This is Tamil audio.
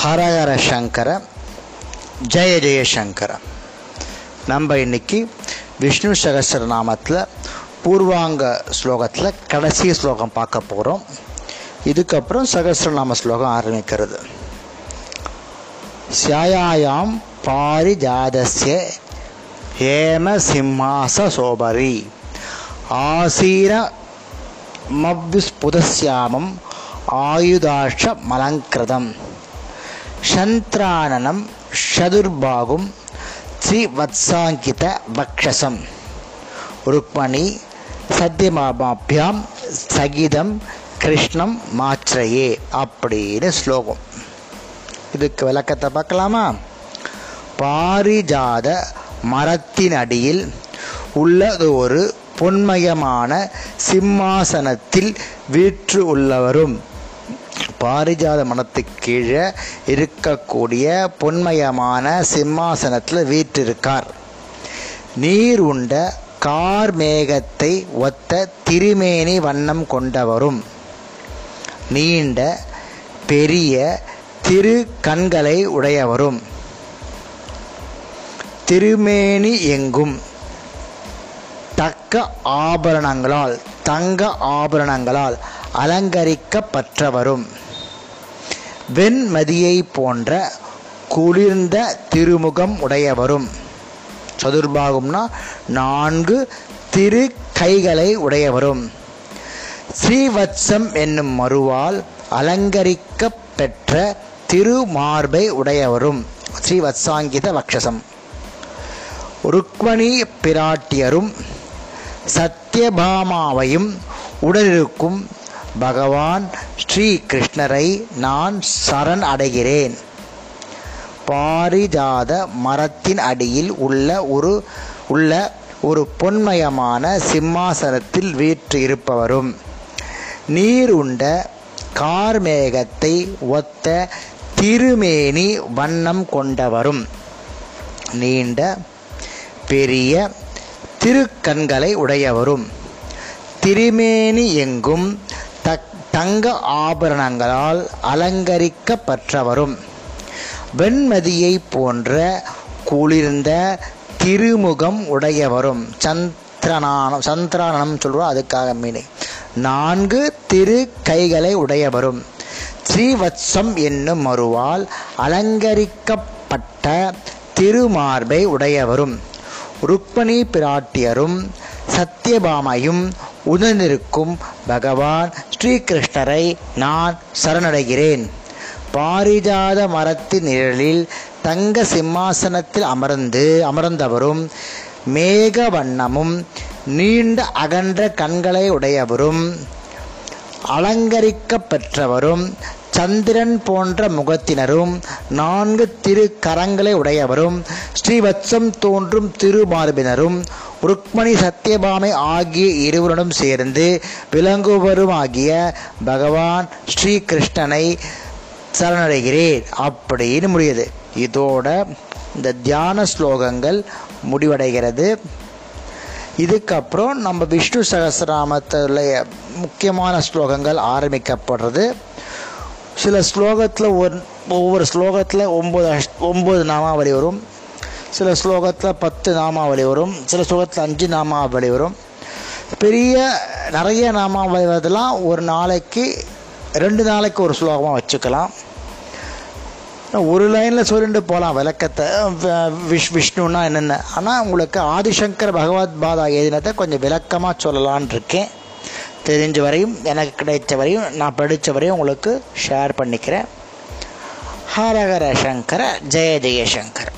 ஹரஹர சங்கர ஜெய ஜெயசங்கர நம்ம இன்னைக்கு விஷ்ணு சகஸ்ரநாமத்தில் பூர்வாங்க ஸ்லோகத்தில் கடைசி ஸ்லோகம் பார்க்க போகிறோம் இதுக்கப்புறம் சகசரநாம ஸ்லோகம் ஆரம்பிக்கிறது. சியாயாம் பாரிஜாதஸ்ய ஹேம சிம்மாச சோபரி. ஆசீர மவ்யுஸ்புதஸ்யாமம் ஆயுதாஷ மலங்கிருதம். சந்திரானனம் சதுர்பாகும் ஸ்ரீவத்சாங்கித வக்ஷசம் ருக்மணி சத்யமாபாபியாம் சகிதம் கிருஷ்ணம் மாற்றையே அப்படின்னு ஸ்லோகம். இதுக்கு விளக்கத்தை பார்க்கலாமா? பாரிஜாத மரத்தின் அடியில் உள்ளது ஒரு பொன்மயமான சிம்மாசனத்தில் வீற்று உள்ளவரும். பாரிஜாத மனத்துக்கு கீழே இருக்கக்கூடிய பொன்மயமான சிம்மாசனத்தில் வீற்றிருக்கார். நீர் உண்ட கார் மேகத்தை ஒத்த திருமேனி வண்ணம் கொண்டவரும். நீண்ட பெரிய திரு கண்களை உடையவரும். திருமேனி எங்கும் தக்க ஆபரணங்களால் தங்க ஆபரணங்களால் அலங்கரிக்கப்பற்றவரும். வெண்மதியை போன்ற குளிர்ந்த திருமுகம் உடையவரும். சதுர்பாகும்னா நான்கு திரு கைகளை உடையவரும். ஸ்ரீவத்சம் என்னும் மறுவால் அலங்கரிக்க பெற்ற திருமார்பை உடையவரும். ஸ்ரீவத்சாங்கித வக்ஷசம். ருக்மணி பிராட்டியரும் சத்யபாமாவையும் உடலிருக்கும் பகவான் ஸ்ரீ கிருஷ்ணரை நான் சரண் அடைகிறேன். பாரிஜாத மரத்தின் அடியில் உள்ள ஒரு உள்ள ஒரு பொன்மயமான சிம்மாசனத்தில் வீற்று இருப்பவரும் நீர் உண்ட கார்மேகத்தை ஒத்த திருமேனி வண்ணம் கொண்டவரும் நீண்ட பெரிய திருக்கண்களை உடையவரும் திருமேனி எங்கும் தங்க ஆபரணங்களால் அலங்கரிக்கப்பட்டவரும் வெண்மதியை போன்ற குளிர்ந்த திருமுகம் உடையவரும். சந்திரனானம் சந்திரானம் சொல்கிறோம் அதுக்காக மீனை நான்கு திரு கைகளை உடையவரும். ஸ்ரீவத்சம் என்னும் மறுவால் அலங்கரிக்கப்பட்ட திருமார்பை உடையவரும். ருக்மணி பிராட்டியரும் சத்யபாமையும் உணர்ந்திருக்கும் பகவான் ஸ்ரீகிருஷ்ணரை நான் சரணடைகிறேன். பாரிஜாத மரத்தின் நிழலில் தங்க சிம்மாசனத்தில் அமர்ந்து அமர்ந்தவரும் மேக வண்ணமும் நீண்ட அகன்ற கண்களை உடையவரும் அலங்கரிக்கப்பெற்றவரும் சந்திரன் போன்ற முகத்தினரும் நான்கு திரு கரங்களை உடையவரும் ஸ்ரீவத்சம் தோன்றும் திருமார்பினரும் ருக்மணி சத்யபாமை ஆகிய இருவருடன் சேர்ந்து விளங்குவருமாகிய பகவான் ஸ்ரீ கிருஷ்ணனை சரணடைகிறேன் அப்படின்னு முடியுது. இதோட இந்த தியான ஸ்லோகங்கள் முடிவடைகிறது. இதுக்கப்புறம் நம்ம விஷ்ணு சகசிராமத்தில் முக்கியமான ஸ்லோகங்கள் ஆரம்பிக்கப்படுறது. சில ஸ்லோகத்தில் ஒரு ஒவ்வொரு ஸ்லோகத்தில் ஒம்பது அஷ் ஒம்பது நாமாவளி வரும். சில ஸ்லோகத்தில் பத்து நாமாவளி வரும் சில ஸ்லோகத்தில் அஞ்சு நாமாவளி வரும். பெரிய நிறைய நாமாவளி வரதெல்லாம் ஒரு நாளைக்கு ரெண்டு நாளைக்கு ஒரு ஸ்லோகமாக வச்சுக்கலாம். ஒரு லைனில் சொல்லிட்டு போகலாம் விளக்கத்தை விஷ் விஷ்ணுன்னா என்னென்ன. ஆனால் உங்களுக்கு ஆதிசங்கர் பகவத் பாதா எழுதினதை கொஞ்சம் விளக்கமாக சொல்லலான் இருக்கேன். தெரிஞ்ச வரையும் எனக்கு கிடைச்ச வரையும் நான் படித்த வரையும் உங்களுக்கு ஷேர் பண்ணிக்கிறேன். ஹரஹர சங்கர ஜெய ஜெயசங்கர